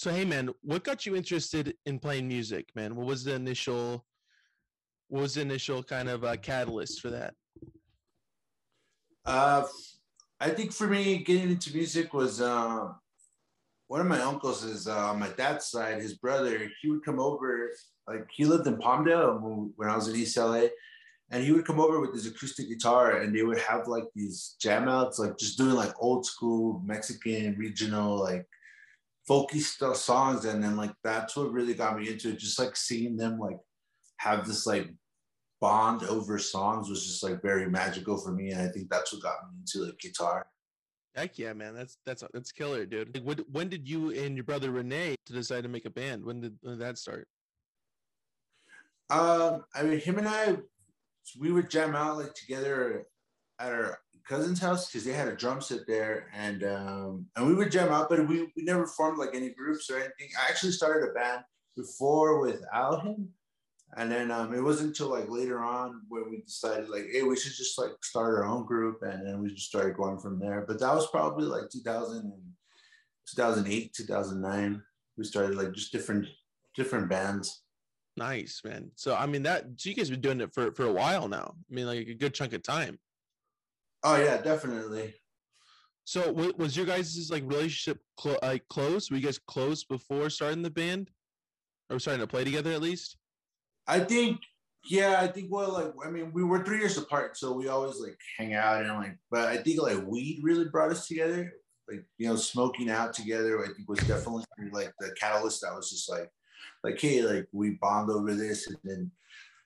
So hey man, what got you interested in playing music, man? What was the initial what was the initial kind of uh, catalyst for that? Uh I think for me getting into music was uh, one of my uncles is uh, on my dad's side, his brother, he would come over, like he lived in Palmdale when I was in East LA. And he would come over with his acoustic guitar and they would have like these jam outs, like just doing like old school Mexican regional, like folky stuff songs and then like that's what really got me into it. Just like seeing them like have this like bond over songs was just like very magical for me and i think that's what got me into like guitar. Heck yeah man. That's that's that's killer dude. Like, when, when did you and your brother Rene to decide to make a band? When did, when did that start? Um i mean him and i we would jam out like together at our cousin's house because they had a drum set there, and um, and we would jam out, but we, we never formed like any groups or anything. I actually started a band before without him, and then um, it wasn't until like later on when we decided like, hey, we should just like start our own group, and then we just started going from there. But that was probably like 2000, 2008, 2009. We started like just different different bands. Nice, man. So I mean that so you guys been doing it for for a while now. I mean like a good chunk of time. Oh yeah, definitely. So was your guys' like relationship clo- like close? Were you guys close before starting the band, or starting to play together at least? I think, yeah, I think. Well, like I mean, we were three years apart, so we always like hang out and like. But I think like weed really brought us together. Like you know, smoking out together, I think was definitely like the catalyst. That was just like, like hey, like we bond over this, and then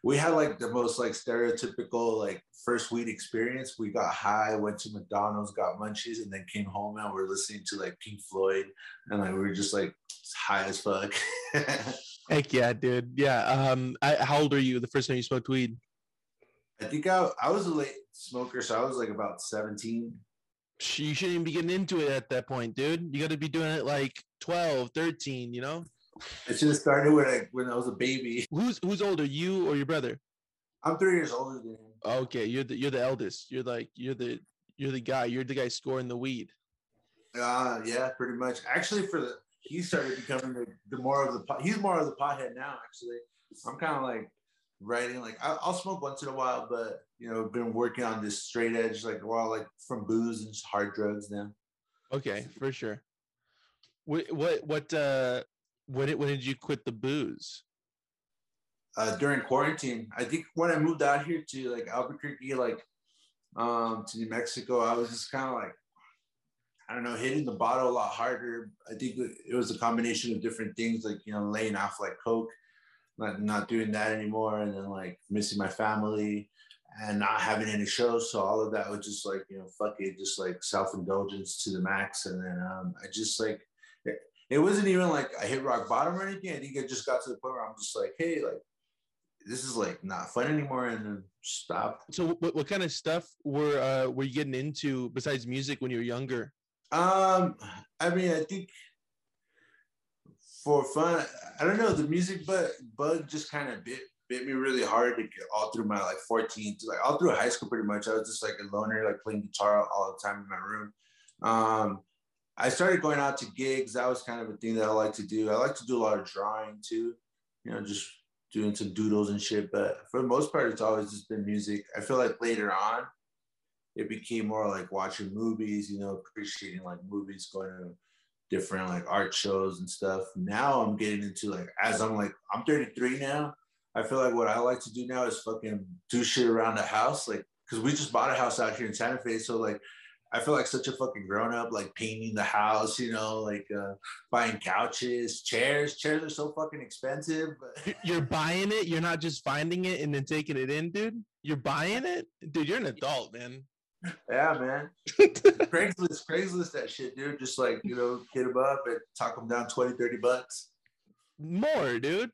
we had like the most like stereotypical like first weed experience. We got high, went to McDonald's, got munchies, and then came home and we're listening to like Pink Floyd, and like we were just like high as fuck. Heck yeah, dude. Yeah. Um, I, how old are you the first time you smoked weed? I think I, I was a late smoker, so I was like about 17. You shouldn't even be getting into it at that point, dude. You got to be doing it like 12, 13, you know? It should have started when I when I was a baby. Who's who's older, you or your brother? I'm three years older than him. Okay, you're the you're the eldest. You're like you're the you're the guy. You're the guy scoring the weed. Uh yeah, pretty much. Actually, for the he started becoming the, the more of the pot. He's more of the pothead now. Actually, I'm kind of like writing. Like I, will smoke once in a while, but you know, been working on this straight edge like a while, like from booze and hard drugs now. Okay, for sure. What what what uh when it when did you quit the booze? Uh, during quarantine. I think when I moved out here to like Albuquerque, like um, to New Mexico, I was just kind of like, I don't know, hitting the bottle a lot harder. I think it was a combination of different things, like you know, laying off like coke, not not doing that anymore, and then like missing my family and not having any shows. So all of that was just like you know, fuck it, just like self indulgence to the max. And then um, I just like it wasn't even like I hit rock bottom or anything. I think I just got to the point where I'm just like, hey, like this is like not fun anymore, and then stop. So, what, what kind of stuff were uh, were you getting into besides music when you were younger? Um, I mean, I think for fun, I don't know. The music but bug just kind of bit bit me really hard to get all through my like 14 to like all through high school pretty much. I was just like a loner, like playing guitar all the time in my room. Um, I started going out to gigs. That was kind of a thing that I like to do. I like to do a lot of drawing too, you know, just doing some doodles and shit. But for the most part, it's always just been music. I feel like later on, it became more like watching movies, you know, appreciating like movies, going to different like art shows and stuff. Now I'm getting into like, as I'm like, I'm 33 now. I feel like what I like to do now is fucking do shit around the house. Like, cause we just bought a house out here in Santa Fe. So like, I feel like such a fucking grown up, like painting the house, you know, like uh, buying couches, chairs. Chairs are so fucking expensive. But... You're buying it. You're not just finding it and then taking it in, dude. You're buying it, dude. You're an adult, man. Yeah, man. Craigslist, Craigslist, that shit, dude. Just like you know, hit them up and talk them down 20, 30 bucks. More, dude.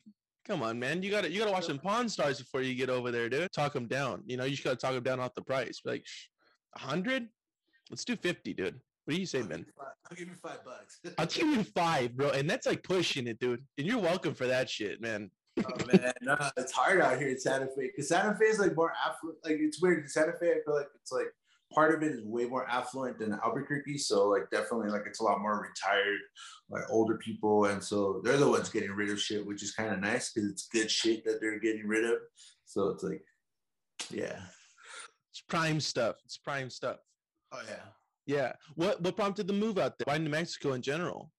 Come on, man. You gotta you gotta watch some Pawn Stars before you get over there, dude. Talk them down. You know, you just gotta talk them down off the price. Like, hundred? Let's do 50, dude. What do you say, man? I'll give you five bucks. I'll give you five, bro. And that's like pushing it, dude. And you're welcome for that shit, man. oh man, no, it's hard out here in Santa Fe because Santa Fe is like more affluent. Like it's weird in Santa Fe. I feel like it's like part of it is way more affluent than Albuquerque. So like definitely like it's a lot more retired, like older people. And so they're the ones getting rid of shit, which is kind of nice because it's good shit that they're getting rid of. So it's like, yeah. It's prime stuff. It's prime stuff. Oh yeah. Yeah. What what prompted the move out there? Why New Mexico in general?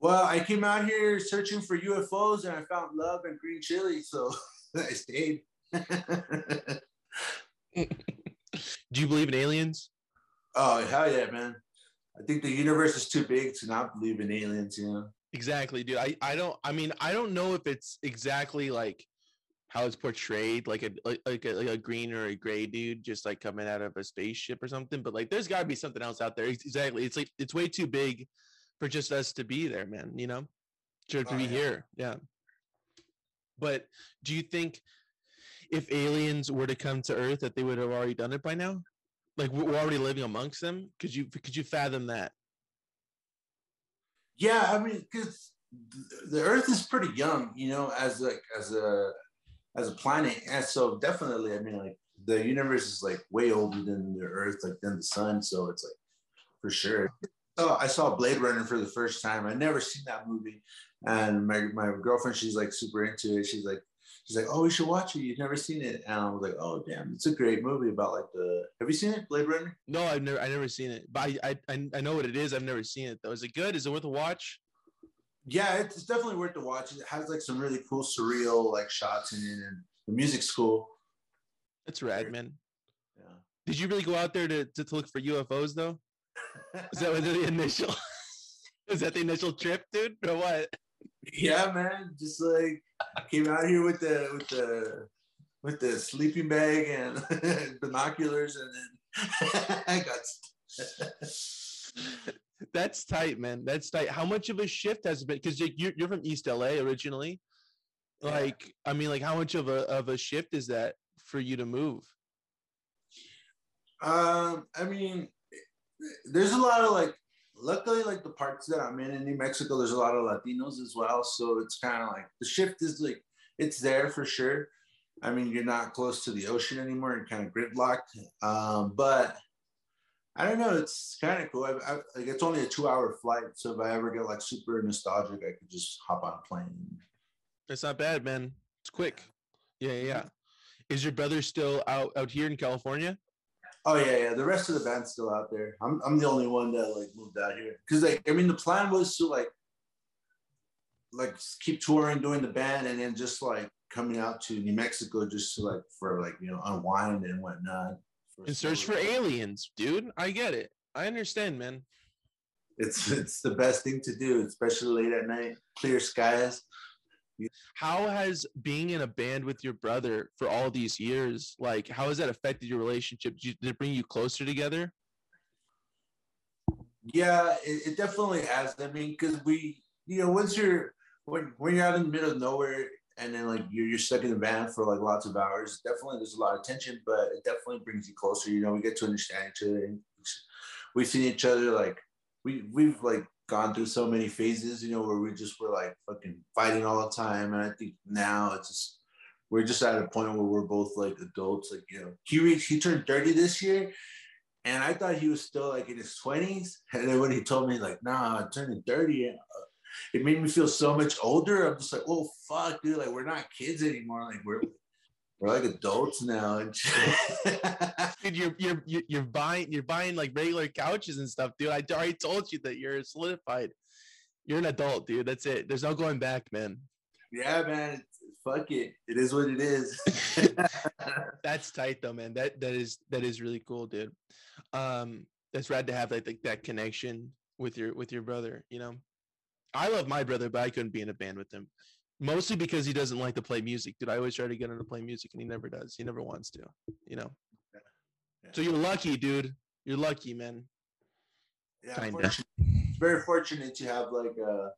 Well, I came out here searching for UFOs and I found love and green chili, so I stayed. Do you believe in aliens? Oh hell yeah, man! I think the universe is too big to not believe in aliens. You know. Exactly, dude. I I don't. I mean, I don't know if it's exactly like how it's portrayed, like a like, like a, like a green or a gray dude just like coming out of a spaceship or something. But like, there's got to be something else out there. Exactly. It's like it's way too big for just us to be there, man. You know, to, to oh, be yeah. here. Yeah. But do you think if aliens were to come to Earth that they would have already done it by now? Like we're already living amongst them. Could you could you fathom that? Yeah, I mean, because the Earth is pretty young, you know, as like as a as a planet, and so definitely, I mean, like the universe is like way older than the Earth, like than the sun. So it's like for sure. Oh, I saw Blade Runner for the first time. I never seen that movie, and my my girlfriend, she's like super into it. She's like, she's like, oh, we should watch it. You've never seen it, and I was like, oh, damn, it's a great movie about like the. Have you seen it, Blade Runner? No, I've never, I never seen it, but I, I, I know what it is. I've never seen it though. Is it good? Is it worth a watch? Yeah, it's definitely worth the watch. It has like some really cool surreal like shots in it, and the music's cool. That's rad, man. Yeah. Did you really go out there to, to, to look for UFOs though? Is that was the initial? Is that the initial trip, dude, or what? Yeah, man. Just like came out here with the with the with the sleeping bag and binoculars, and then I got. That's tight, man. That's tight. How much of a shift has it been? Because you're you're from East LA originally. Like, I mean, like, how much of a of a shift is that for you to move? Um, I mean, there's a lot of like luckily like the parts that i'm in in new mexico there's a lot of latinos as well so it's kind of like the shift is like it's there for sure i mean you're not close to the ocean anymore you're kind of gridlocked um, but i don't know it's kind of cool I, I, like it's only a two hour flight so if i ever get like super nostalgic i could just hop on a plane it's not bad man it's quick yeah mm-hmm. yeah is your brother still out out here in california Oh yeah, yeah. The rest of the band's still out there. I'm I'm the only one that like moved out here because like I mean the plan was to like like keep touring, doing the band, and then just like coming out to New Mexico just to like for like you know unwind and whatnot. And search for aliens, dude. I get it. I understand, man. It's it's the best thing to do, especially late at night, clear skies. How has being in a band with your brother for all these years, like, how has that affected your relationship? Did, you, did it bring you closer together? Yeah, it, it definitely has. I mean, because we, you know, once you're when when you're out in the middle of nowhere and then like you're, you're stuck in the van for like lots of hours, definitely there's a lot of tension, but it definitely brings you closer. You know, we get to understand each other. And we've seen each other like we we've like gone through so many phases, you know, where we just were like fucking fighting all the time. And I think now it's just we're just at a point where we're both like adults. Like, you know, he reached he turned 30 this year. And I thought he was still like in his 20s. And then when he told me, like, nah, I'm turning 30, uh, it made me feel so much older. I'm just like, oh fuck, dude, like we're not kids anymore. Like we're we're like adults now. dude, you're, you're you're buying you're buying like regular couches and stuff, dude. I already told you that you're solidified. You're an adult, dude. That's it. There's no going back, man. Yeah, man. Fuck it. It is what it is. that's tight though, man. That that is that is really cool, dude. Um, that's rad to have like, like that connection with your with your brother. You know, I love my brother, but I couldn't be in a band with him mostly because he doesn't like to play music. Dude, I always try to get him to play music and he never does. He never wants to, you know. Yeah. Yeah. So you're lucky, dude. You're lucky, man. Yeah, it's very fortunate to have like a uh,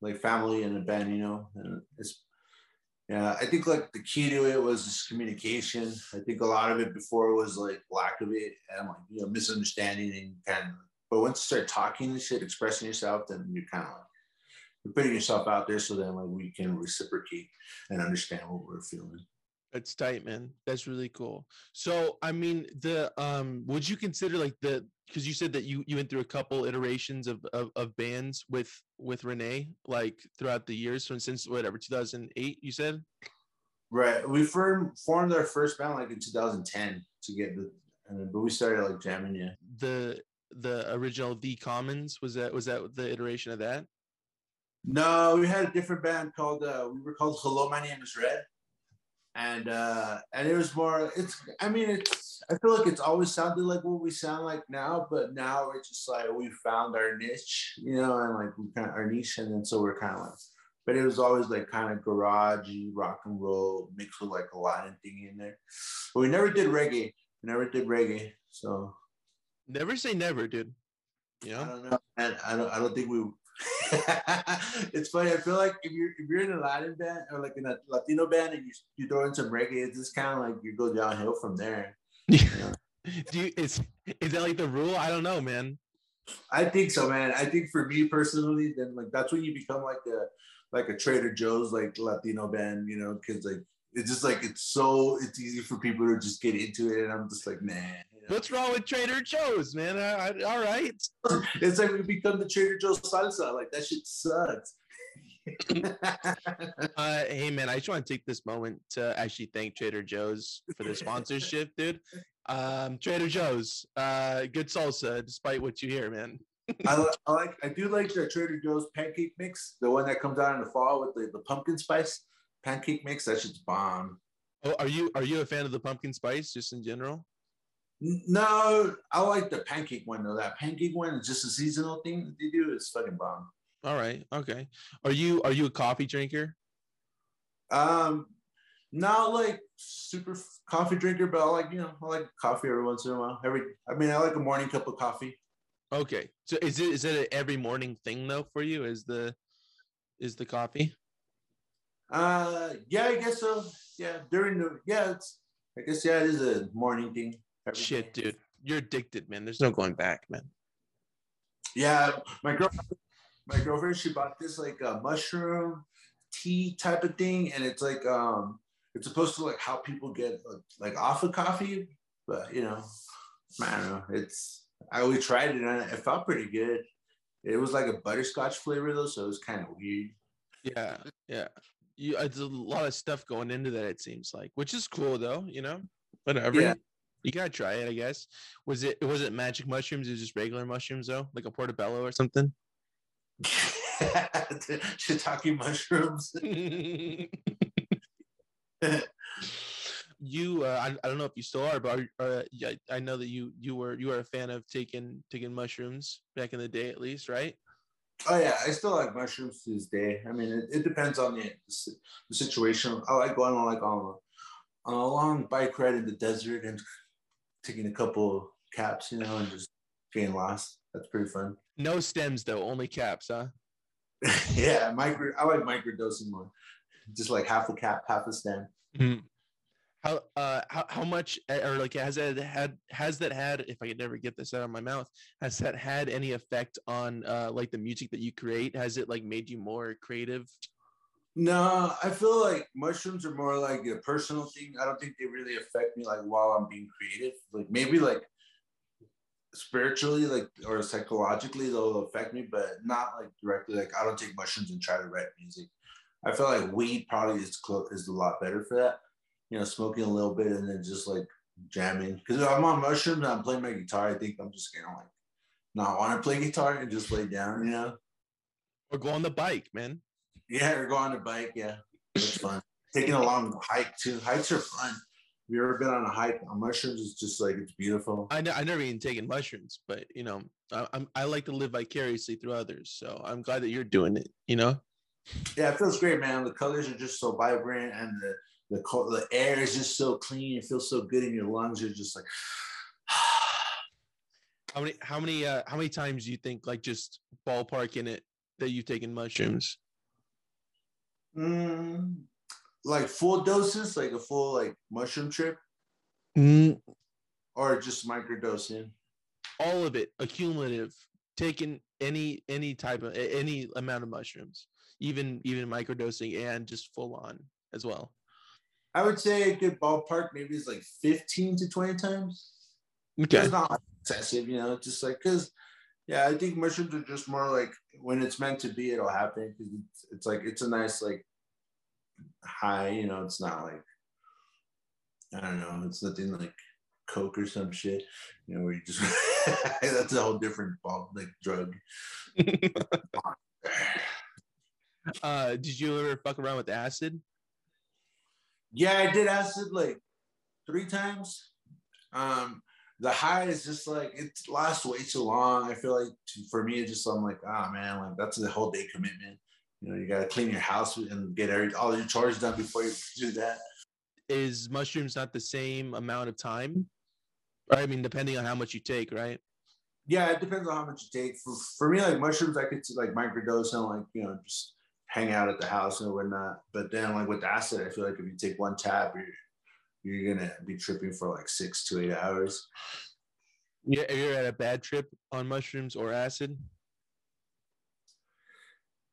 like family and a band, you know. And it's yeah, I think like the key to it was just communication. I think a lot of it before was like lack of it and like you know misunderstanding and kind of. But once you start talking and shit, expressing yourself, then you're kind of like you're putting yourself out there so that like we can reciprocate and understand what we're feeling. That's tight, man. That's really cool. So, I mean, the um, would you consider like the because you said that you you went through a couple iterations of, of of bands with with Rene like throughout the years, so since whatever 2008, you said. Right. We formed formed our first band like in 2010 to get the, but we started like jamming. Yeah. The the original The Commons was that was that the iteration of that? No, we had a different band called uh, we were called Hello, my name is Red and uh and it was more it's i mean it's i feel like it's always sounded like what we sound like now but now it's just like we found our niche you know and like we kind of our niche and then so we're kind of like but it was always like kind of garagey rock and roll mixed with like a latin thing in there. But we never did reggae we never did reggae so. Never say never dude. You know i don't know and i don't i don't think we it's funny. I feel like if you're if you're in a Latin band or like in a Latino band and you you throw in some reggae, it's just kind of like you go downhill from there. You know? Do you is is that like the rule? I don't know, man. I think so, man. I think for me personally, then like that's when you become like a like a Trader Joe's like Latino band, you know, because like it's just like it's so it's easy for people to just get into it, and I'm just like, man. Know? What's wrong with Trader Joe's, man? I, I, all right. It's like we become the Trader Joe's salsa. Like that shit sucks. uh, hey man, I just want to take this moment to actually thank Trader Joe's for the sponsorship, dude. Um, Trader Joe's, uh, good salsa, despite what you hear, man. I, I, like, I do like the Trader Joe's pancake mix, the one that comes out in the fall with the, the pumpkin spice pancake mix. That shit's bomb. Oh, are you are you a fan of the pumpkin spice just in general? No, I like the pancake one though. That pancake one is just a seasonal thing that they do. It's fucking bomb. All right. Okay. Are you are you a coffee drinker? Um, not like super coffee drinker, but I like you know I like coffee every once in a while. Every I mean I like a morning cup of coffee. Okay. So is it is it an every morning thing though for you? Is the is the coffee? Uh, yeah, I guess so. Yeah, during the yeah, it's I guess yeah, it is a morning thing. Shit, dude, you're addicted, man. There's no going back, man. Yeah, my girlfriend, my girlfriend, she bought this like a mushroom tea type of thing, and it's like um, it's supposed to like how people get like off of coffee, but you know, I don't know. It's I we tried it and it felt pretty good. It was like a butterscotch flavor though, so it was kind of weird. Yeah, yeah you it's a lot of stuff going into that it seems like which is cool though you know whatever yeah. You gotta try it i guess. Was it was it magic mushrooms? Or just regular mushrooms though? Like a portobello or something? Shiitake mushrooms. You uh, I, I don't know if you still are but are, uh, I know that you you were you were a fan of taking taking mushrooms back in the day at least right? Oh yeah, I still like mushrooms to this day. I mean, it, it depends on the, the situation. I like going on like on a, on a long bike ride in the desert and taking a couple caps, you know, and just getting lost. That's pretty fun. No stems though, only caps, huh? yeah, micro. I like microdosing more. Just like half a cap, half a stem. Mm-hmm how uh how, how much eh, or like has that had has that had if i could never get this out of my mouth has that had any effect on uh like the music that you create has it like made you more creative no i feel like mushrooms are more like a personal thing i don't think they really affect me like while i'm being creative like maybe like spiritually like or psychologically they'll affect me but not like directly like i don't take mushrooms and try to write music i feel like weed probably is is a lot better for that you know, smoking a little bit and then just like jamming. Because if I'm on mushrooms and I'm playing my guitar, I think I'm just gonna like not want to play guitar and just lay down, you know. Or go on the bike, man. Yeah, or go on the bike. Yeah, it's fun. Taking a long hike too. Hikes are fun. Have you ever been on a hike on mushrooms? It's just like it's beautiful. I know, I never even taken mushrooms, but you know, I, I'm I like to live vicariously through others. So I'm glad that you're doing it. You know. Yeah, it feels great, man. The colors are just so vibrant, and the the the air is just so clean. It feels so good in your lungs. You're just like. how many how many uh how many times do you think like just ballpark in it that you've taken mushrooms? Mm, like full doses, like a full like mushroom trip, mm. or just microdosing. All of it, accumulative. Taking any any type of any amount of mushrooms, even even microdosing and just full on as well. I would say a good ballpark maybe is like 15 to 20 times. Okay. It's not excessive, you know, just like because yeah, I think mushrooms are just more like when it's meant to be, it'll happen because it's, it's like it's a nice like high, you know, it's not like I don't know, it's nothing like coke or some shit, you know, where you just that's a whole different ball like drug. uh, did you ever fuck around with acid? Yeah, I did acid like three times. Um, the high is just like it lasts way too long. I feel like to, for me, it's just I'm like, oh man, like that's a whole day commitment. You know, you gotta clean your house and get every, all your chores done before you do that. Is mushrooms not the same amount of time? I mean, depending on how much you take, right? Yeah, it depends on how much you take. For for me, like mushrooms, I could like microdose and like you know just hang out at the house and whatnot. But then like with acid, I feel like if you take one tab, you're you're gonna be tripping for like six to eight hours. Yeah, you're at a bad trip on mushrooms or acid.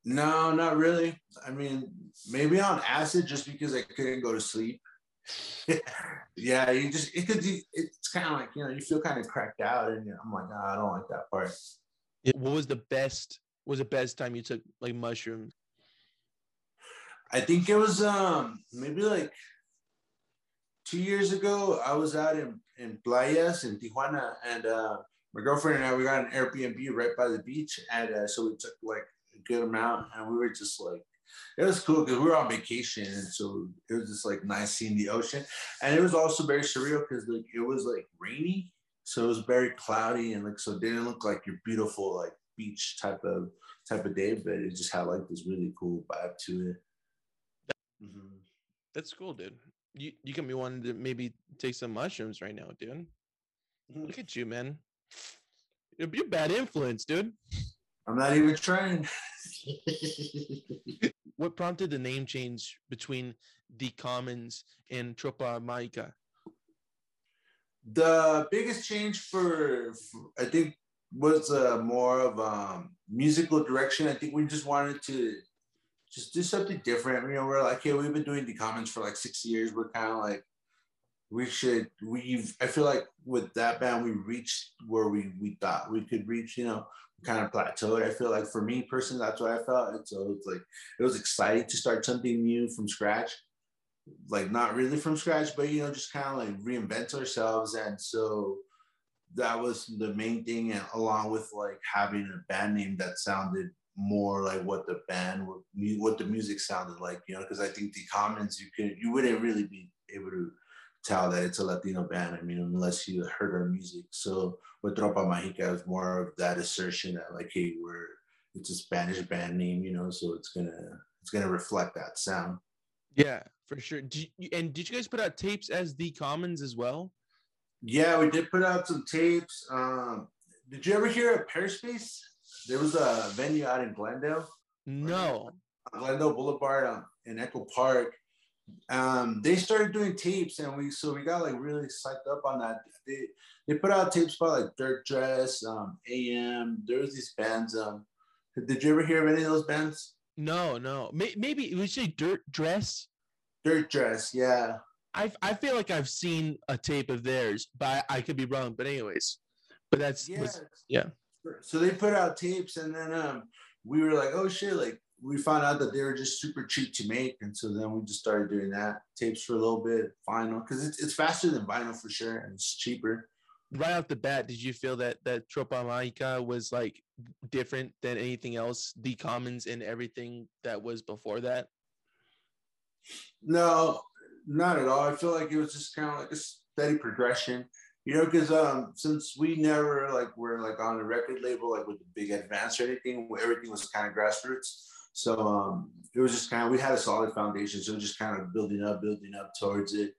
No, not really. I mean, maybe on acid just because I couldn't go to sleep. yeah, you just it could. be, It's kind of like you know you feel kind of cracked out, and I'm like, oh, I don't like that part. What was the best? Was the best time you took like mushrooms? I think it was um maybe like two years ago. I was out in in Playas in Tijuana, and uh, my girlfriend and I we got an Airbnb right by the beach, and uh, so we took like a good amount, and we were just like it was cool because we were on vacation, and so it was just like nice seeing the ocean, and it was also very surreal because like it was like rainy, so it was very cloudy, and like so it didn't look like your beautiful like beach type of type of day, but it just had like this really cool vibe to it. Mm-hmm. That's cool, dude. You you can be wanting to maybe take some mushrooms right now, dude. Mm-hmm. Look at you, man. You're, you're bad influence, dude. I'm not even trying. what prompted the name change between the Commons and Tropa Mágica? The biggest change for, for I think was uh, more of um, musical direction. I think we just wanted to just do something different. You know, we're like, hey, we've been doing the Commons for like six years. We're kind of like, we should. We've. I feel like with that band, we reached where we we thought we could reach. You know, kind of plateaued. I feel like for me personally, that's what I felt. And so it's like it was exciting to start something new from scratch. Like not really from scratch, but you know, just kind of like reinvent ourselves. And so that was the main thing, and along with like having a band name that sounded more like what the band what the music sounded like you know because i think the Commons you could you wouldn't really be able to tell that it's a latino band i mean unless you heard our music. So with tropa mágica is more of that assertion that like hey we're it's a spanish band name you know so it's gonna it's gonna reflect that sound. Yeah for sure. You, and did you guys put out tapes as the commons as well? Yeah we did put out some tapes. Um did you ever hear of Pehrspace there was a venue out in Glendale. No. Glendale Boulevard um, in Echo Park. Um, they started doing tapes, and we so we got like really psyched up on that. They they put out tapes by like Dirt Dress, um, AM. There was these bands. Um, did you ever hear of any of those bands? No, no. Maybe we say Dirt Dress. Dirt Dress, yeah. I I feel like I've seen a tape of theirs, but I, I could be wrong. But anyways, but that's. Was, yeah. So they put out tapes, and then um, we were like, oh shit, like we found out that they were just super cheap to make, and so then we just started doing that tapes for a little bit, vinyl, because it's, it's faster than vinyl for sure, and it's cheaper. Right off the bat, did you feel that that Tropa Mágica was like different than anything else, the Commons and everything that was before that? No, not at all. I feel like it was just kind of like a steady progression you know, because um, since we never like were like on a record label like with the big advance or anything, everything was kind of grassroots. So um, it was just kind of we had a solid foundation, so just kind of building up, building up towards it.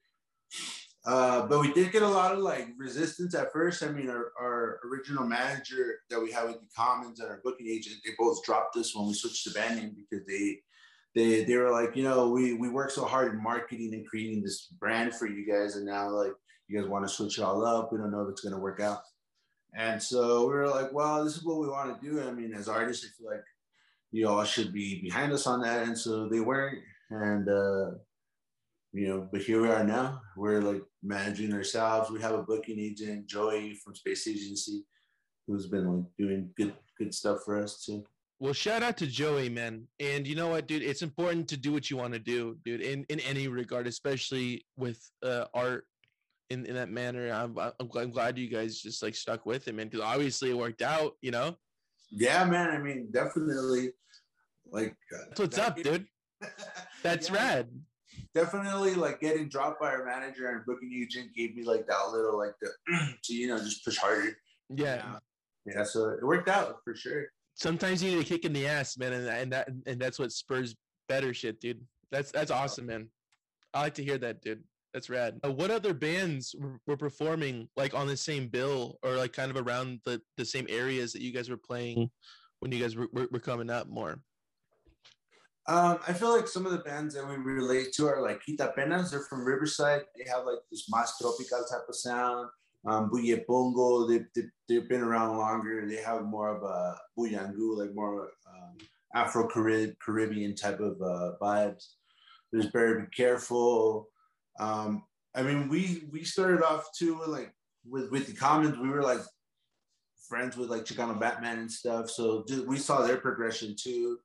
Uh, but we did get a lot of like resistance at first. I mean, our, our original manager that we had with the Commons and our booking agent, they both dropped us when we switched the band name because they they they were like, you know, we we worked so hard in marketing and creating this brand for you guys, and now like you guys want to switch it all up. We don't know if it's to work out. And so we were like, well, this is what we want to do. I mean, as artists, I feel like you all should be behind us on that. And so they weren't. And uh, you know, but here we are now. We're like managing ourselves. We have a booking agent, Joey from Space Agency, who's been like doing good good stuff for us too. Well, shout out to Joey, man. And you know what, dude? It's important to do what you want to do, dude, in, in any regard, especially with uh, art in, in that manner. I'm, I'm, I'm glad you guys just like stuck with it, man, because obviously it worked out, you know? Yeah, man. I mean, definitely. Like, uh, that's what's up, dude. That's yeah, rad. Definitely, like getting dropped by our manager and booking agent gave me like that little, like the, to, you know, just push harder. Yeah. Yeah. So it worked out for sure sometimes you need a kick in the ass, man, and, and that and that's what spurs better shit, dude. That's that's awesome, man. I like to hear that, dude. That's rad. Uh, what other bands were, performing like on the same bill or like kind of around the the same areas that you guys were playing when you guys were, were, were coming up more? Um, I feel like some of the bands that we relate to are like Quitapenas. They're from Riverside. They have like this mas tropical type of sound um, Buyepongo, they, they, they've been around longer. They have more of a Buyangu, like more um, Afro Caribbean type of uh, vibes. There's Better Be Careful. Um, I mean, we we started off too like with with the Commons. We were like friends with like Chicano Batman and stuff. So we saw their progression too.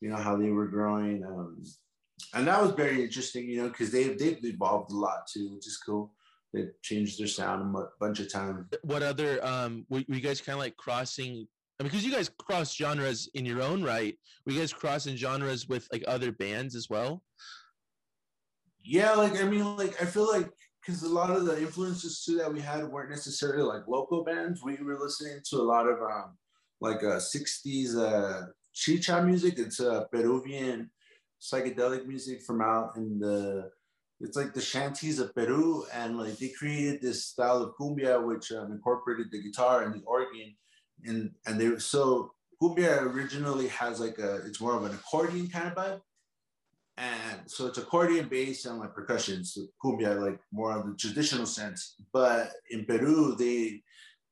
You know how they were growing, um, and that was very interesting. You know because they they've evolved a lot too, which is cool they changed their sound a bunch of times. What other um were, were you guys kind of like crossing? I mean, because you guys cross genres in your own right. Were you guys crossing genres with like other bands as well? Yeah, like I mean, like I feel like because a lot of the influences too that we had weren't necessarily like local bands. We were listening to a lot of um like uh 60s uh chicha music. It's uh Peruvian psychedelic music from out in the it's like the shanties of Peru, and like they created this style of cumbia which um, incorporated the guitar and the organ, and and they so cumbia originally has like a it's more of an accordion kind of vibe, and so it's accordion based and like percussion, so cumbia like more of the traditional sense. But in Peru, they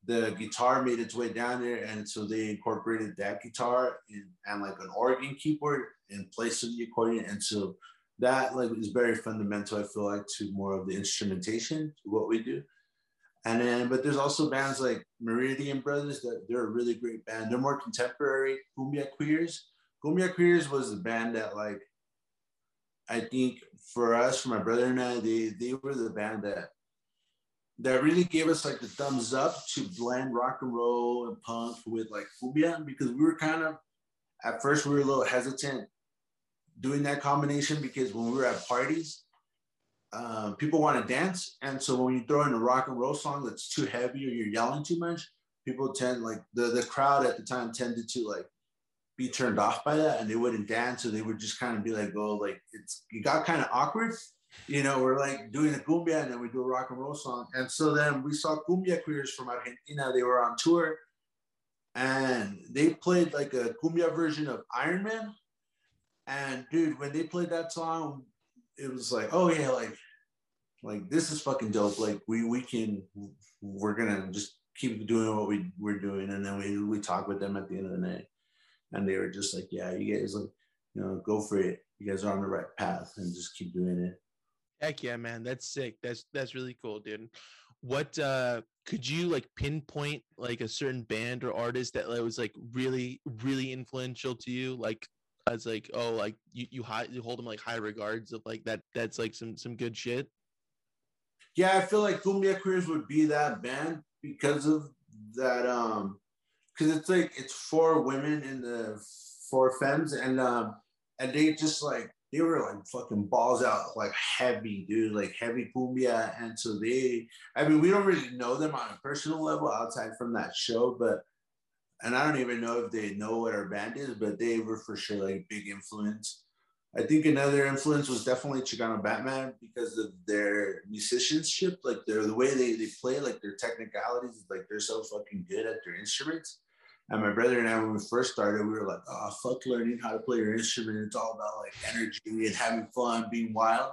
the guitar made its way down there, and so they incorporated that guitar in, and like an organ keyboard in place of the accordion, and so that like is very fundamental i feel like to more of the instrumentation what we do. And then but there's also bands like meridian brothers that they're a really great band. They're more contemporary Kumbia Queers. Kumbia Queers was the band that like i think for us for my brother and i they they were the band that that really gave us like the thumbs up to blend rock and roll and punk with like cumbia because we were kind of at first we were a little hesitant doing that combination because when we were at parties, um, people want to dance. And so when you throw in a rock and roll song that's too heavy or you're yelling too much, people tend like the, the crowd at the time tended to like be turned off by that and they wouldn't dance. So they would just kind of be like, oh, like it's, it got kind of awkward. You know, we're like doing a cumbia and then we do a rock and roll song. And so then we saw Kumbia Queers from Argentina. They were on tour and they played like a cumbia version of Iron Man and dude, when they played that song, it was like, oh yeah, like, like this is fucking dope. Like we we can we're gonna just keep doing what we we're doing. And then we we talk with them at the end of the night. And they were just like, Yeah, you guys like, you know, go for it. You guys are on the right path and just keep doing it. Heck yeah, man. That's sick. That's that's really cool, dude. What uh could you like pinpoint like a certain band or artist that was like really, really influential to you? Like as like oh like you you, high, you hold them like high regards of like that that's like some some good shit? Yeah i feel like Kumbia Queers would be that band because of that um because it's like it's four women in the four femmes and um and they just like they were like fucking balls out like heavy dude like heavy cumbia. And so they i mean we don't really know them on a personal level outside from that show but and I don't even know if they know what our band is, but they were for sure like big influence. I think another influence was definitely Chicano Batman because of their musicianship, like their the way they, they play, like their technicalities, like they're so fucking good at their instruments. And my brother and I, when we first started, we were like, oh, fuck learning how to play your instrument. It's all about like energy and having fun, being wild.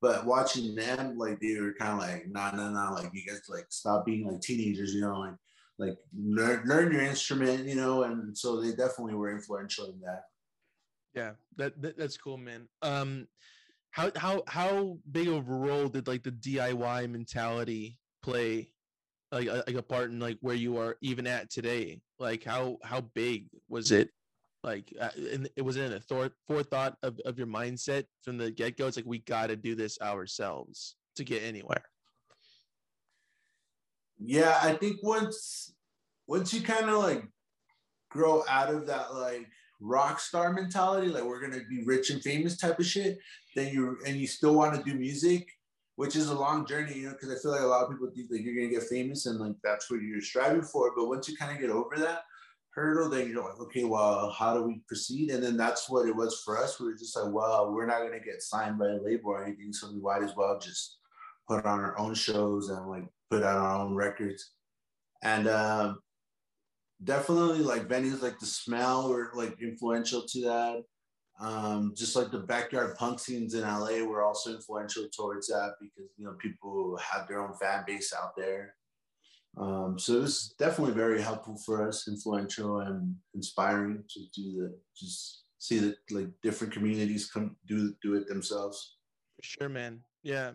But watching them, like they were kind of like, nah, nah, nah, like you guys like stop being like teenagers, you know, like like learn, learn your instrument, you know, and so they definitely were influential in that. Yeah, that, that that's cool, man. Um, how how how big of a role did like the DIY mentality play like a, like a part in like where you are even at today? Like how how big was it? Like uh, and it was in a thought forethought of, of your mindset from the get go. It's like we got to do this ourselves to get anywhere. Yeah, I think once once you kind of like grow out of that like rock star mentality, like we're gonna be rich and famous type of shit, then you and you still want to do music, which is a long journey, you know, because I feel like a lot of people think that you're gonna get famous and like that's what you're striving for. But once you kind of get over that hurdle, then you're like, okay, well, how do we proceed? And then that's what it was for us. We were just like, well, we're not gonna get signed by a label or anything, so we might as well just put on our own shows and like put out our own records. And um, definitely like venues like the smell were like influential to that. Um, just like the backyard punk scenes in LA were also influential towards that because you know people have their own fan base out there. Um, so it was definitely very helpful for us, influential and inspiring to do the just see that like different communities come do do it themselves. For sure, man. Yeah.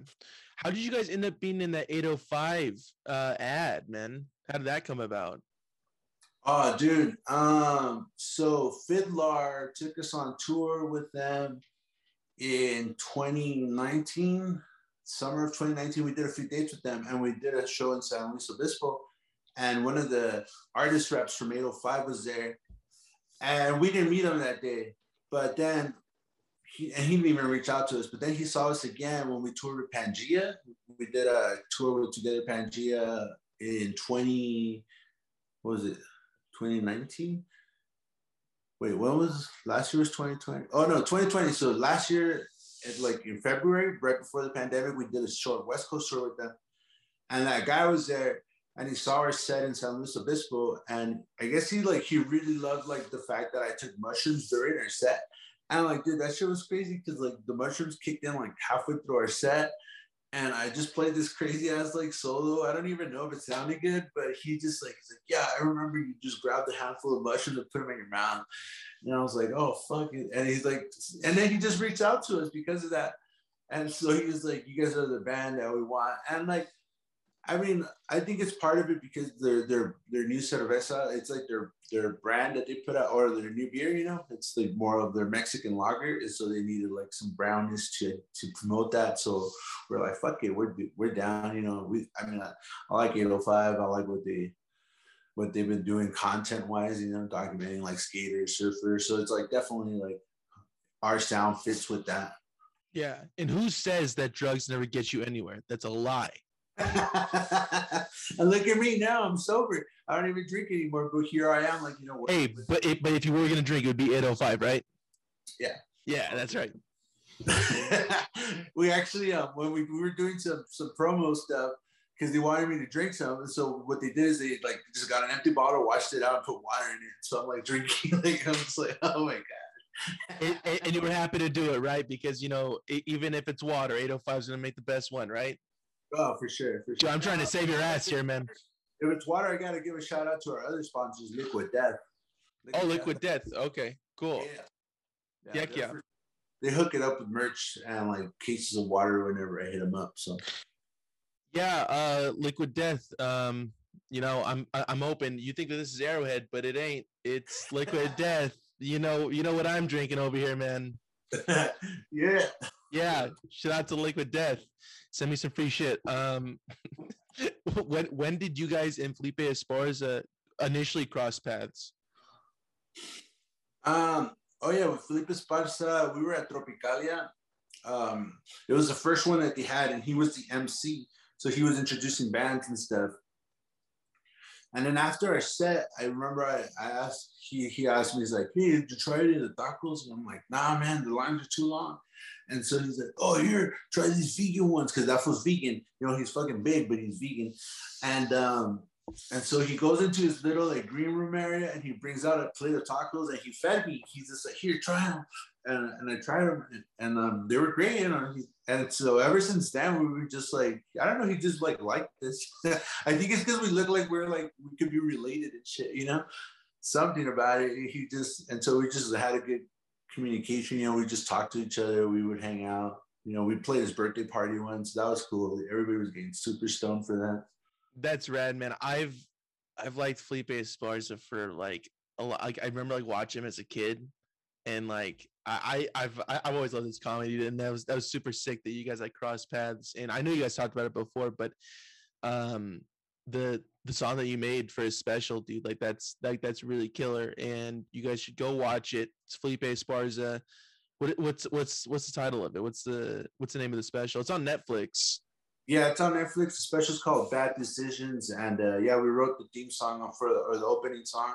How did you guys end up being in the 805 uh, ad, man? How did that come about? Oh, dude. Um, so FIDLAR took us on tour with them in 2019, summer of 2019. We did a few dates with them and we did a show in San Luis Obispo. And one of the artist reps from 805 was there. And we didn't meet him that day. But then he, and he didn't even reach out to us. But then he saw us again when we toured with Pangea. We did a tour with Together Pangea in 20, what was it, 2019? Wait, when was last year was 2020? Oh no, 2020. So last year, it's like in February, right before the pandemic, we did a short West Coast tour with them. And that guy was there and he saw our set in San Luis Obispo. And I guess he like he really loved like the fact that I took mushrooms during our set. And like, dude, that shit was crazy because like the mushrooms kicked in like halfway through our set. And I just played this crazy ass like solo. I don't even know if it sounded good, but he just like he's like, Yeah, I remember you just grabbed a handful of mushrooms and put them in your mouth. And I was like, Oh fuck it. And he's like, and then he just reached out to us because of that. And so he was like, You guys are the band that we want. And like I mean, I think it's part of it because their their their new cerveza, it's like their their brand that they put out, or their new beer. You know, it's like more of their Mexican lager, and so they needed like some brownness to to promote that. So we're like, fuck it, we're we're down. You know, we I mean, I, I like 805. I like what they what they've been doing content wise. You know, documenting like skaters, surfers. So it's like definitely like our sound fits with that. Yeah, and who says that drugs never get you anywhere? That's a lie. And look at me now. I'm sober. I don't even drink anymore. But here I am, like you know. Hey, but it, but if you were gonna drink, it would be 805, right? Yeah. Yeah, that's right. we actually, um, when we, we were doing some some promo stuff, because they wanted me to drink some. And so what they did is they like just got an empty bottle, washed it out, and put water in it. So I'm like drinking, like I'm just like, oh my god. and, and, you were happy to do it, right? Because you know, even if it's water, 805 is gonna make the best one, right? Oh, for sure, for sure. I'm trying to save your ass here, man. If it's water, I gotta give a shout out to our other sponsors, Liquid Death. Liquid oh, Liquid Death. Death. Okay, cool. Yeah, yeah. yeah. They hook it up with merch and like cases of water whenever I hit them up. So. Yeah, uh, Liquid Death. Um, you know, I'm I'm open. You think that this is Arrowhead, but it ain't. It's Liquid Death. You know, you know what I'm drinking over here, man. yeah. Yeah. Shout out to Liquid Death. Send me some free shit. Um, when when did you guys and Felipe Esparza initially cross paths? Um. Oh yeah, with Felipe Esparza, we were at Tropicalia. Um, it was the first one that they had, and he was the MC. So he was introducing bands and stuff. And then after our set, I remember I, I asked, he, he asked me, he's like, hey, of the tacos? And I'm like, nah, man, the lines are too long. And so he's like, oh, here, try these vegan ones. Cause that was vegan. You know, he's fucking big, but he's vegan. And um, and so he goes into his little like green room area and he brings out a plate of tacos and he fed me. He's just like, here, try them. And, and I tried them and, and um, they were great. You know, and so ever since then, we were just like, I don't know, he just like liked this. I think it's because we look like we're like, we could be related and shit, you know? Something about it. He just, and so we just had a good communication. You know, we just talked to each other. We would hang out. You know, we played his birthday party once. That was cool. Everybody was getting super stoned for that. That's rad, man. I've I've liked Felipe Esparza for like a lot. Like I remember like watching him as a kid, and like I, I've I've always loved his comedy, and that was that was super sick that you guys like cross paths. And I know you guys talked about it before, but um the the song that you made for his special, dude, like that's like that's really killer, and you guys should go watch it. It's Felipe Esparza. What what's what's what's the title of it? What's the what's the name of the special? It's on Netflix. Yeah, it's on Netflix. The special's called Bad Decisions, and uh, yeah, we wrote the theme song for the, or the opening song.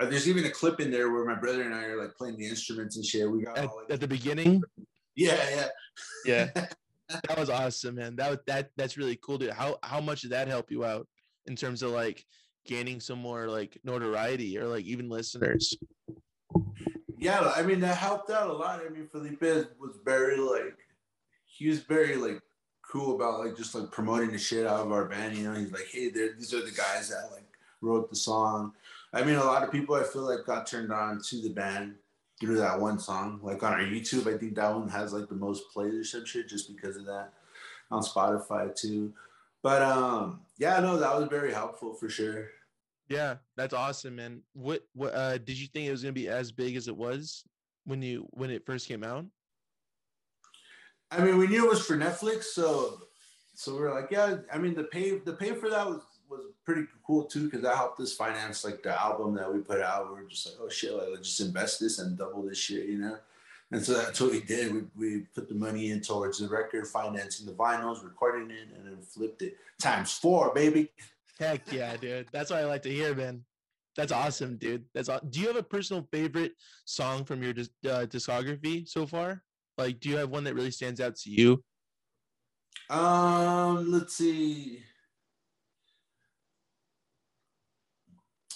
Uh, there's even a clip in there where my brother and I are like playing the instruments and shit. We got At, all, like, at the beginning, yeah, yeah, yeah, that was awesome, man. That that that's really cool, dude. How how much did that help you out in terms of like gaining some more like notoriety or like even listeners? yeah. I mean, that helped out a lot. I mean, Felipe was very like, he was very like cool about like just like promoting the shit out of our band. You know, he's like, hey, these are the guys that like wrote the song. I mean, a lot of people I feel like got turned on to the band through that one song. Like on our YouTube, I think that one has like the most plays or some shit just because of that. On Spotify too. But um, yeah, no, that was very helpful for sure. Yeah, that's awesome, man. What what uh did you think it was gonna be as big as it was when you when it first came out? I mean, we knew it was for Netflix, so so we are like, yeah. I mean, the pay the pay for that was was pretty cool too because that helped us finance like the album that we put out. We were just like, oh shit, like let's just invest this and double this shit, you know. And so that's what we did. We, we put the money in towards the record, financing the vinyls, recording it, and then flipped it times four, baby. Heck yeah, dude. That's what I like to hear, man. That's awesome, dude. That's aw- do you have a personal favorite song from your uh, discography so far? Like, do you have one that really stands out to you? Um, let's see.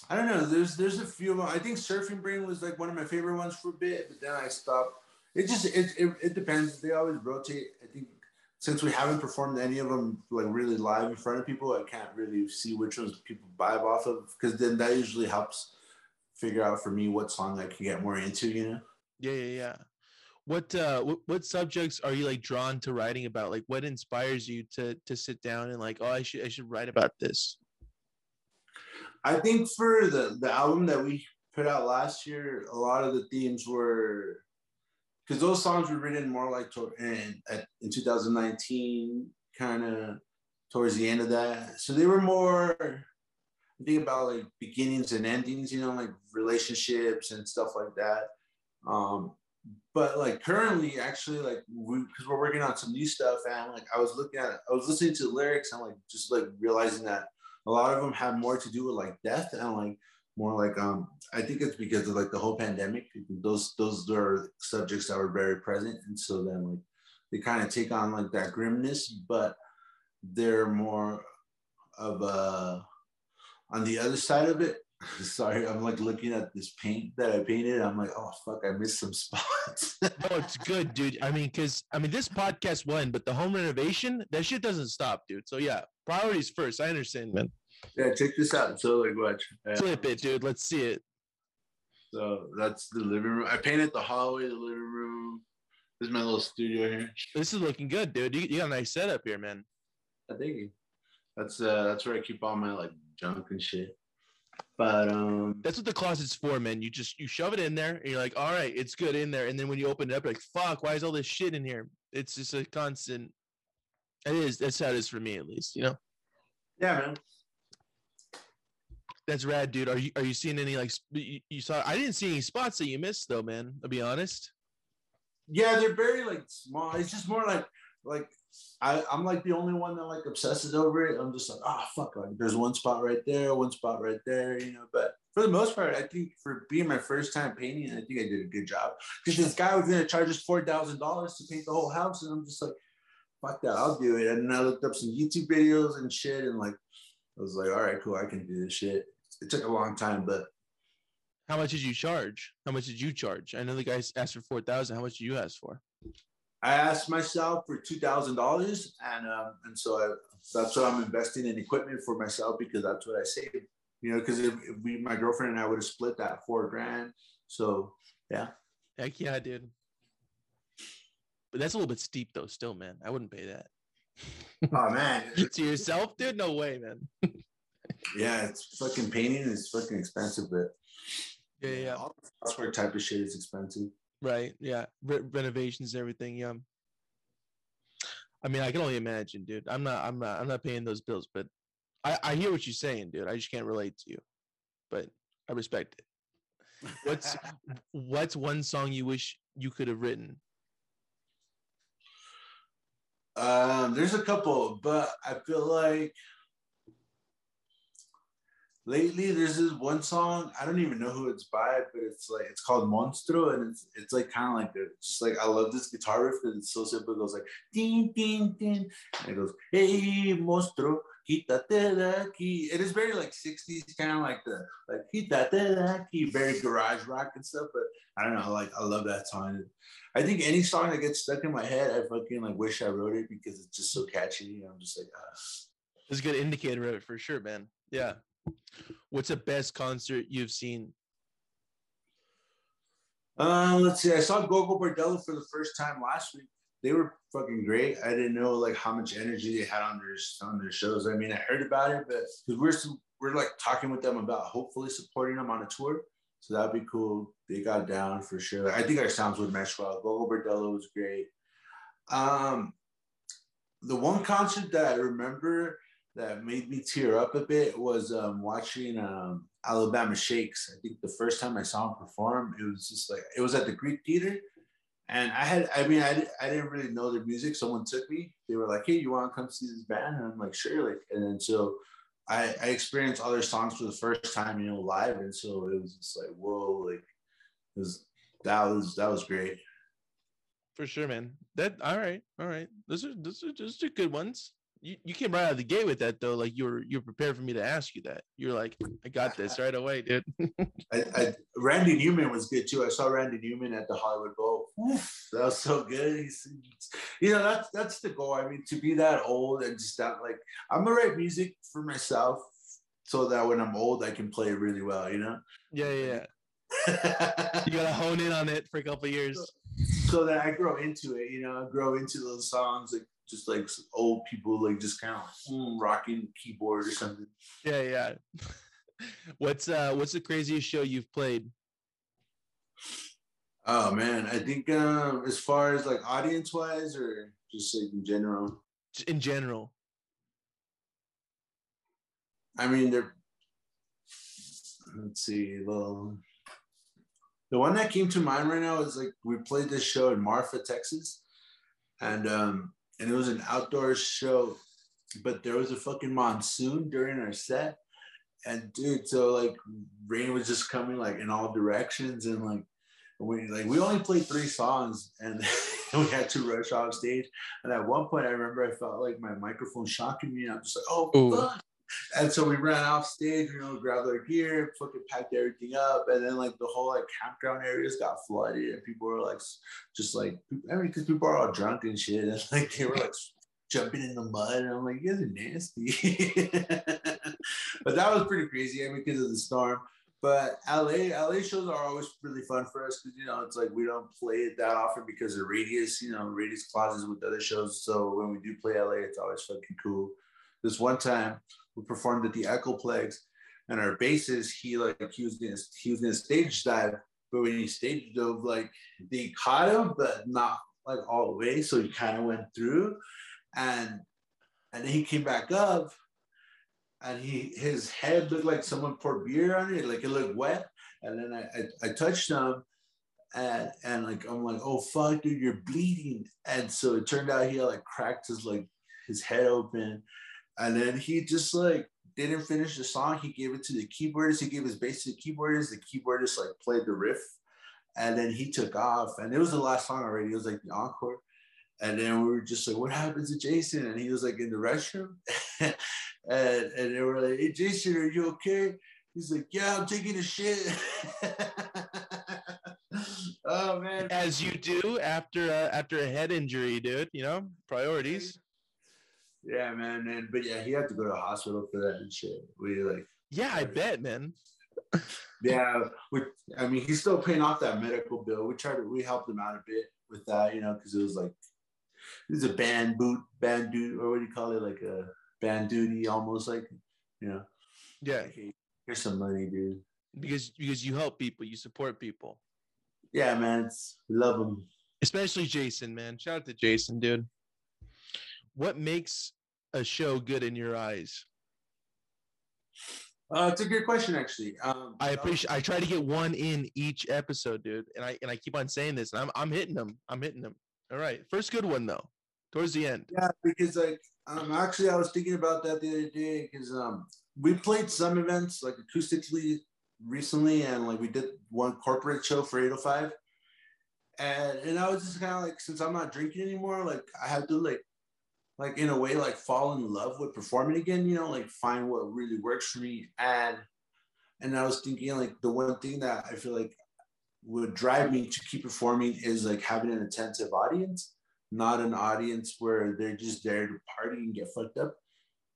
I don't know. There's there's a few. I think Surfing Brain was like one of my favorite ones for a bit, but then I stopped. It just it, it, it depends. They always rotate. I think since we haven't performed any of them like really live in front of people, I can't really see which ones people vibe off of because then that usually helps figure out for me what song I can get more into. You know. Yeah, yeah, yeah. What uh what, what subjects are you like drawn to writing about? Like what inspires you to to sit down and like, oh I should I should write about this? I think for the the album that we put out last year, a lot of the themes were because those songs were written more like to, in in 2019, kind of towards the end of that. So they were more I think about like beginnings and endings, you know, like relationships and stuff like that. Um, but like currently, actually, like we because we're working on some new stuff, and like I was looking at, I was listening to the lyrics and like just like realizing that a lot of them have more to do with like death and like more like um I think it's because of like the whole pandemic. Those those are subjects that were very present, and so then like they kind of take on like that grimness, but they're more of a on the other side of it. Sorry, I'm like looking at this paint that I painted. I'm like, oh fuck, I missed some spots. No, it's good, dude. I mean, cause I mean this podcast won, but the home renovation, that shit doesn't stop, dude. So yeah, priorities first. I understand, man. yeah, check this out. So like, watch. Uh, Flip it, dude. Let's see it. So that's the living room. I painted the hallway, the living room. This is my little studio here. This is looking good, dude. You, you got a nice setup here, man. I think that's uh that's where I keep all my like junk and shit. But um That's what the closet's for, man. You just you shove it in there, and you're like, all right, it's good in there. And then when you open it up, you're like, fuck, why is all this shit in here? It's just a constant. It is. That's how it is for me, at least. You know. yeah, man. That's rad, dude. Are you are you seeing any like you, you saw? I didn't see any spots that you missed though, man. I'll be honest. Yeah, they're very like small. It's just more like like I, I'm like the only one that like obsesses over it. I'm just like, ah, fuck. Like, there's one spot right there, one spot right there, you know. But for the most part, I think for being my first time painting, I think I did a good job. Because this guy was gonna charge us four thousand dollars to paint the whole house, and I'm just like, fuck that, I'll do it. And then I looked up some YouTube videos and shit, and like, I was like, all right, cool, I can do this shit. It took a long time, but How much did you charge? How much did you charge? I know the guy asked for four thousand. How much did you ask for? I asked myself for two thousand dollars, and um, and so I, that's what I'm investing in equipment for myself because that's what I saved. You know, because if, if we, my girlfriend and I would have split that four grand. So yeah, Heck yeah, dude. But that's a little bit steep though. Still, man, I wouldn't pay that. Oh man, to yourself, dude? No way, man. yeah, it's fucking painting is fucking expensive, but Yeah, yeah, all the software type of shit is expensive. Right. Yeah, Re- renovations, everything. Yeah. I mean, I can only imagine, dude. I'm not, I'm not, I'm not paying those bills, but I, I hear what you're saying, dude. I just can't relate to you, but I respect it. What's what's one song you wish you could have written? Um, there's a couple, but I feel like lately there's this one song. I don't even know who it's by, but it's like it's called Monstro, and it's it's like kind of like the, just like I love this guitar riff because it's so simple. It goes like ding ding ding, and it goes Hey Monstro, quítate de aquí. It is very like 60s, kind of like the like quítate de aquí, very garage rock and stuff. But I don't know, like I love that song. I think any song that gets stuck in my head, I fucking like wish I wrote it because it's just so catchy. I'm just like, ah. It's a good indicator of it for sure, man. Yeah. What's the best concert you've seen? Um, let's see. I saw Gogol Bordello for the first time last week. They were fucking great. I didn't know like how much energy they had on their on their shows. I mean, I heard about it, but because we're we're like talking with them about hopefully supporting them on a tour. So that'd be cool. They got down for sure. I think our sounds would mesh well. Gogol Bordello was great. Um, the one concert that I remember that made me tear up a bit was um, watching um, Alabama Shakes. I think the first time I saw him perform, it was just like it was at the Greek Theater, and I had I mean I, I didn't really know their music. Someone took me. They were like, "Hey, you want to come see this band?" And I'm like, "Sure." Like, and then so I, I experienced other songs for the first time, you know, live, and so it was just like, whoa, like it was that was that was great. For sure, man. That all right, all right. Those are those are those are good ones. You, you came right out of the gate with that though. Like you were you're prepared for me to ask you that. You're like, I got this right away, dude. I, I, Randy Newman was good too. I saw Randy Newman at the Hollywood Bowl. Oof, that was so good. He's, you know, that's that's the goal. I mean, to be that old and just that like I'm gonna write music for myself so that when I'm old I can play it really well. You know. Yeah, yeah. yeah. you gotta hone in on it for a couple years. So, so that I grow into it. You know, grow into those songs like just like old people like just kind of mm, rocking keyboard or something. Yeah, yeah. what's uh what's the craziest show you've played? Oh man, I think um as far as like audience wise or just like in general. In general. I mean they're let's see, well the one that came to mind right now is like we played this show in Marfa, Texas. And um and it was an outdoor show, but there was a fucking monsoon during our set. And dude, so like rain was just coming like in all directions, and like we like we only played three songs, and we had to rush off stage. And at one point, I remember I felt like my microphone shocking me. I'm just like, oh Ooh. fuck. And so we ran off stage, you know, grabbed our gear, fucking packed everything up, and then like the whole like campground areas got flooded, and people were like, just like, I mean, because people are all drunk and shit, and like they were like jumping in the mud, and I'm like, you guys are nasty. but that was pretty crazy, I mean, because of the storm. But LA, LA shows are always really fun for us because you know it's like we don't play it that often because of radius, you know, radius clauses with other shows. So when we do play LA, it's always fucking cool. This one time, we performed at the Echo Echoplex, and our bassist, he like he was he was gonna stage dive, but when he stage dove, like they caught him, but not like all the way, so he kind of went through, and and then he came back up, and he his head looked like someone poured beer on it, like it looked wet, and then I I, I touched him. And, and like I'm like, oh fuck, dude, you're bleeding. And so it turned out he like cracked his like his head open and then he just like didn't finish the song. He gave it to the keyboardist. He gave his bass to the keyboardist. The keyboardist like played the riff, and then he took off. And it was the last song already. It was like the encore. And then we were just like, "What happened to Jason?" And he was like in the restroom, and and they were like, "Hey Jason, are you okay?" He's like, "Yeah, I'm taking a shit." oh man! As you do after after a head injury, dude. You know priorities. Yeah, man, and but yeah, he had to go to the hospital for that and shit. We like Yeah, I bet, man. yeah, we I mean he's still paying off that medical bill. We tried to we helped him out a bit. with that, you know, because it was like this is a band boot, band dude, or what do you call it? Like a band duty, almost like, you know. Yeah. Like, hey, here's some money, dude. Because because you help people, you support people. Yeah, man, it's, we love them. Especially Jason, man. Shout out to Jason, dude. What makes a show good in your eyes? Uh, it's a good question, actually. Um, I appreciate. I try to get one in each episode, dude, and I and I keep on saying this, and I'm I'm hitting them. I'm hitting them. All right, first good one though, towards the end. Yeah, because like um, actually, I was thinking about that the other day because um, we played some events like acoustically recently, and like we did one corporate show for 805, and and I was just kind of like, since I'm not drinking anymore, like I have to like like in a way like fall in love with performing again you know like find what really works for me and and i was thinking like the one thing that i feel like would drive me to keep performing is like having an attentive audience not an audience where they're just there to party and get fucked up.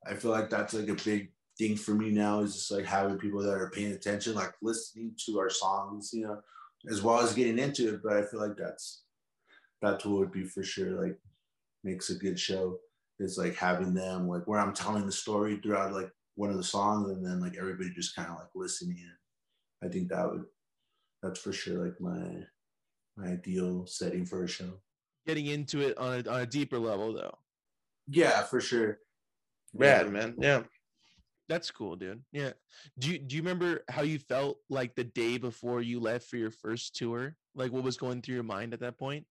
I feel like that's like a big thing for me now is just like having people that are paying attention like listening to our songs you know as well as getting into it. But i feel like that's that's what would be for sure like makes a good show is like having them like where I'm telling the story throughout like one of the songs and then like everybody just kind of like listening in. I think that would that's for sure like my my ideal setting for a show. Getting into it on a on a deeper level though. Yeah, for sure. Rad, yeah. man. Yeah. That's cool, dude. Yeah. Do you do you remember how you felt like the day before you left for your first tour? Like what was going through your mind at that point?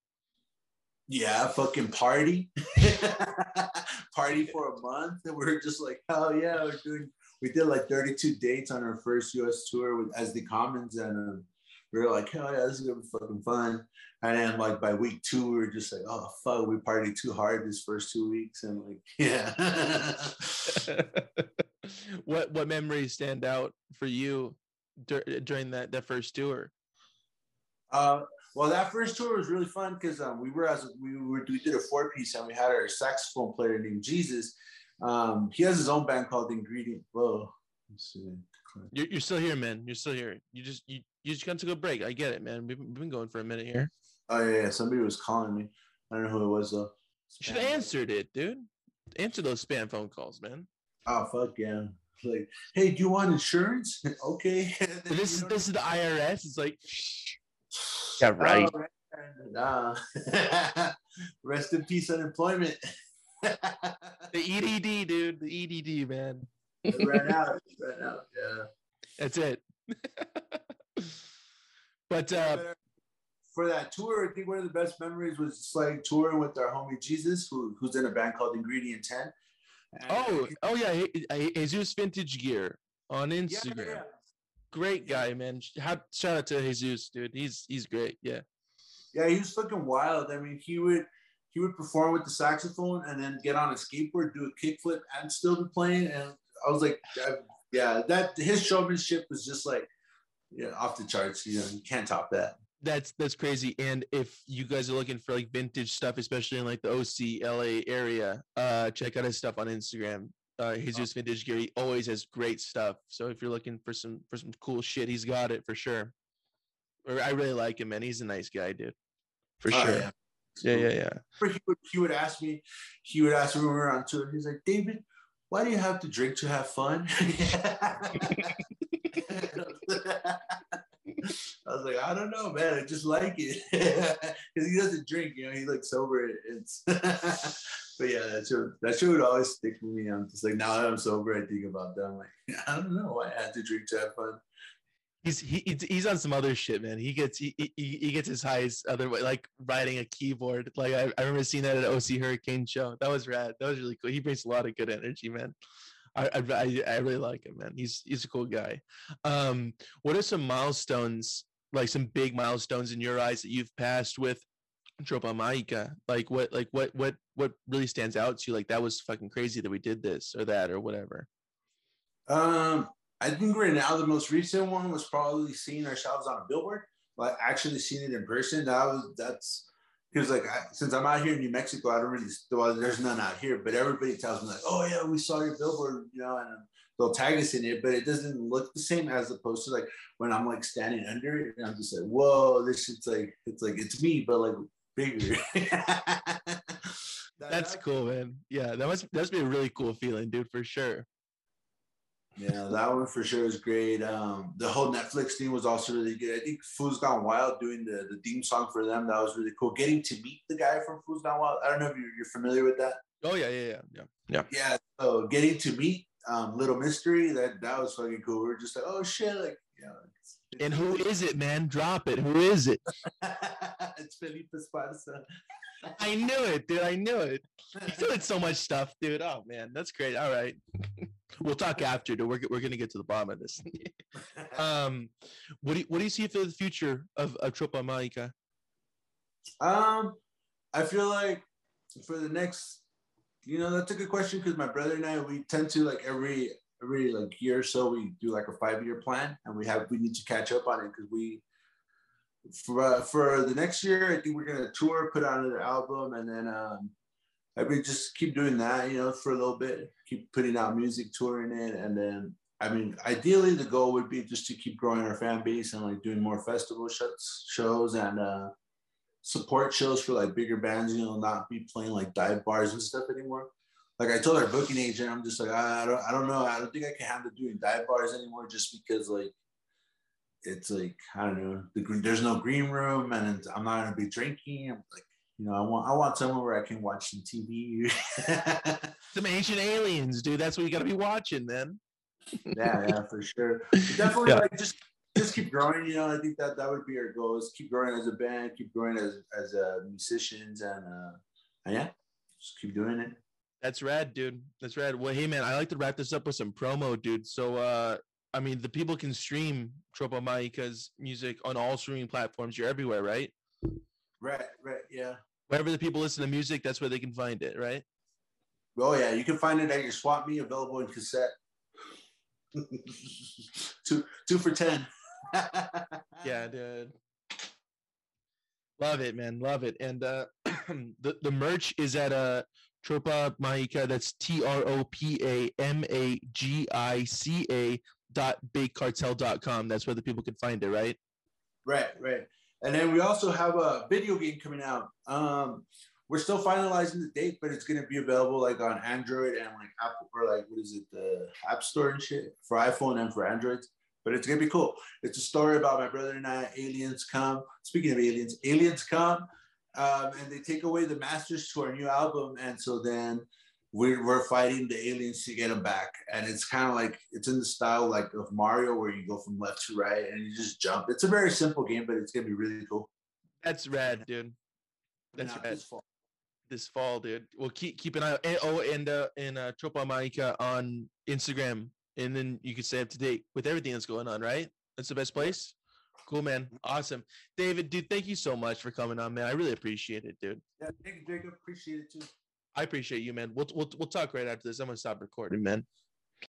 Yeah, fucking party. party for a month. And we are just like, hell yeah, we're doing we did like 32 dates on our first US tour with as the Commons and um, we were like, hell yeah, this is gonna be fucking fun. And then like by week two, we were just like, oh fuck, we partied too hard this first two weeks. And like, yeah. what what memories stand out for you dur- during that that first tour? Uh well, that first tour was really fun because um, we were as we were we did a four piece and we had our saxophone player named Jesus. Um, he has his own band called the Ingredient. Whoa, you're, you're still here, man. You're still here. You just you, you just got to go break. I get it, man. We've, we've been going for a minute here. Oh yeah, yeah, somebody was calling me. I don't know who it was though. You should have answered it, dude. Answer those spam phone calls, man. Oh fuck yeah. Like, hey, do you want insurance? okay. this is this is the IRS. It's like yeah, right. Oh, uh, rest in peace, unemployment. the EDD, dude. The EDD, man. it ran out. It ran out. Yeah. That's it. but uh, for that tour, I think one of the best memories was just like touring with our homie Jesus, who, who's in a band called Ingredient 10. And oh, oh yeah, Jesus Vintage Gear on Instagram. Yeah, yeah. Great guy, man. Shout out to Jesus, dude. He's he's great. Yeah. Yeah, he was fucking wild. I mean, he would he would perform with the saxophone and then get on a skateboard, do a kickflip, and still be playing. And I was like, yeah, that his showmanship was just like, yeah, off the charts. You know, you can't top that. That's that's crazy. And if you guys are looking for like vintage stuff, especially in like the OC LA area, uh, check out his stuff on Instagram uh, Jesus Vintage Gear. He always has great stuff. So if you're looking for some for some cool shit, he's got it for sure. Or I really like him, man. He's a nice guy, dude. For oh, sure. Yeah. yeah, yeah, yeah. He would, he would ask me, he would ask me when we were on tour. He's like, David, why do you have to drink to have fun? Was like, I don't know, man. I just like it because he doesn't drink. You know, he like sober. It's but yeah, that show that show would always stick with me. I'm just like now that I'm sober, I think about that. I'm like, I don't know. I had to drink to have fun. He's he, he's on some other shit, man. He gets he, he, he gets his highs other way, like riding a keyboard. Like I, I remember seeing that at OC Hurricane show. That was rad. That was really cool. He brings a lot of good energy, man. I, I I really like him, man. He's he's a cool guy. Um, what are some milestones, like some big milestones in your eyes that you've passed with Tropa Magica? Like what like what what what really stands out to you? Like that was fucking crazy that we did this or that or whatever. Um, I think right now the most recent one was probably seeing ourselves on a billboard, like actually seeing it in person. That was that's because like I, since I'm out here in New Mexico, I don't really well, there's none out here, but everybody tells me like, oh yeah, we saw your billboard, you know, and they'll tag us in it, but it doesn't look the same as opposed to like when I'm like standing under it and I'm just like, whoa, this shit's like it's like it's me, but like bigger. That's cool, man. Yeah, that must that must be a really cool feeling, dude, for sure. Yeah, that one for sure was great. Um, the whole Netflix thing was also really good. I think Food's Gone Wild doing the, the theme song for them. That was really cool. Getting to meet the guy from Food's Gone Wild. I don't know if you're, you're familiar with that. Oh yeah, yeah, yeah, yeah, yeah. Yeah. So getting to meet um, Little Mystery, that that was fucking cool. We are just like, oh shit, like yeah. And who is it, man? Drop it. Who is it? it's Felipe Esparza. I knew it, dude. I knew it. He's doing so much stuff, dude. Oh man, that's great. All right, we'll talk after, dude. We're we're gonna get to the bottom of this. um, what do you, what do you see for the future of, of Tropa Mágica? Um, I feel like for the next, you know, that's a good question because my brother and I we tend to like every every like year or so we do like a five year plan and we have we need to catch up on it because we for uh, for the next year I think we're gonna tour, put out another album, and then um, I mean just keep doing that, you know, for a little bit, keep putting out music, touring it, and then I mean ideally the goal would be just to keep growing our fan base and like doing more festival shows shows and uh, support shows for like bigger bands, you know, not be playing like dive bars and stuff anymore like I told our booking agent, I'm just like, I don't, I don't know. I don't think I can handle doing dive bars anymore just because like it's like I don't know. The there's no green room, and I'm not gonna be drinking. I'm like, you know, I want I want somewhere where I can watch some TV. some ancient aliens, dude. That's what you got to be watching, then. yeah, yeah, for sure. But definitely, yeah. like just just keep growing. You know, I think that that would be our goal: is keep growing as a band, keep growing as as uh, musicians, and uh, and yeah, just keep doing it. That's rad, dude. That's rad. Well, hey man, I like to wrap this up with some promo, dude. So uh I mean the people can stream Tropa Mágica's music on all streaming platforms. You're everywhere, right? Right, right, yeah. Wherever the people listen to music, that's where they can find it, right? Oh yeah, you can find it at your swap me available in cassette. two two for ten. yeah, dude. Love it, man. Love it. And uh the, the merch is at uh Tropa Mágica. That's T R O P A M A G I C A dot bigcartel.com. That's where the people can find it, right? Right, right. And then we also have a video game coming out. Um, we're still finalizing the date, but it's going to be available like on Android and like Apple or like what is it, the App Store and shit for iPhone and for Androids. But it's gonna be cool. It's a story about my brother and I. Aliens come. Speaking of aliens, aliens come um, and they take away the masters to our new album, and so then we're, we're fighting the aliens to get them back. And it's kind of like it's in the style like of Mario, where you go from left to right and you just jump. It's a very simple game, but it's gonna be really cool. That's rad, dude. That's rad. This fall. this fall, dude. Well, keep keep an eye. Out. Oh, and uh, and uh, Tropa Mágica on Instagram, and then you can stay up to date with everything that's going on. Right? That's the best place. Cool, man. Awesome. David, dude, thank you so much for coming on, man. I really appreciate it, dude. Yeah, thank you, Jacob. Appreciate it too. I appreciate you, man. We'll, we'll, we'll talk right after this. I'm to stop recording, man.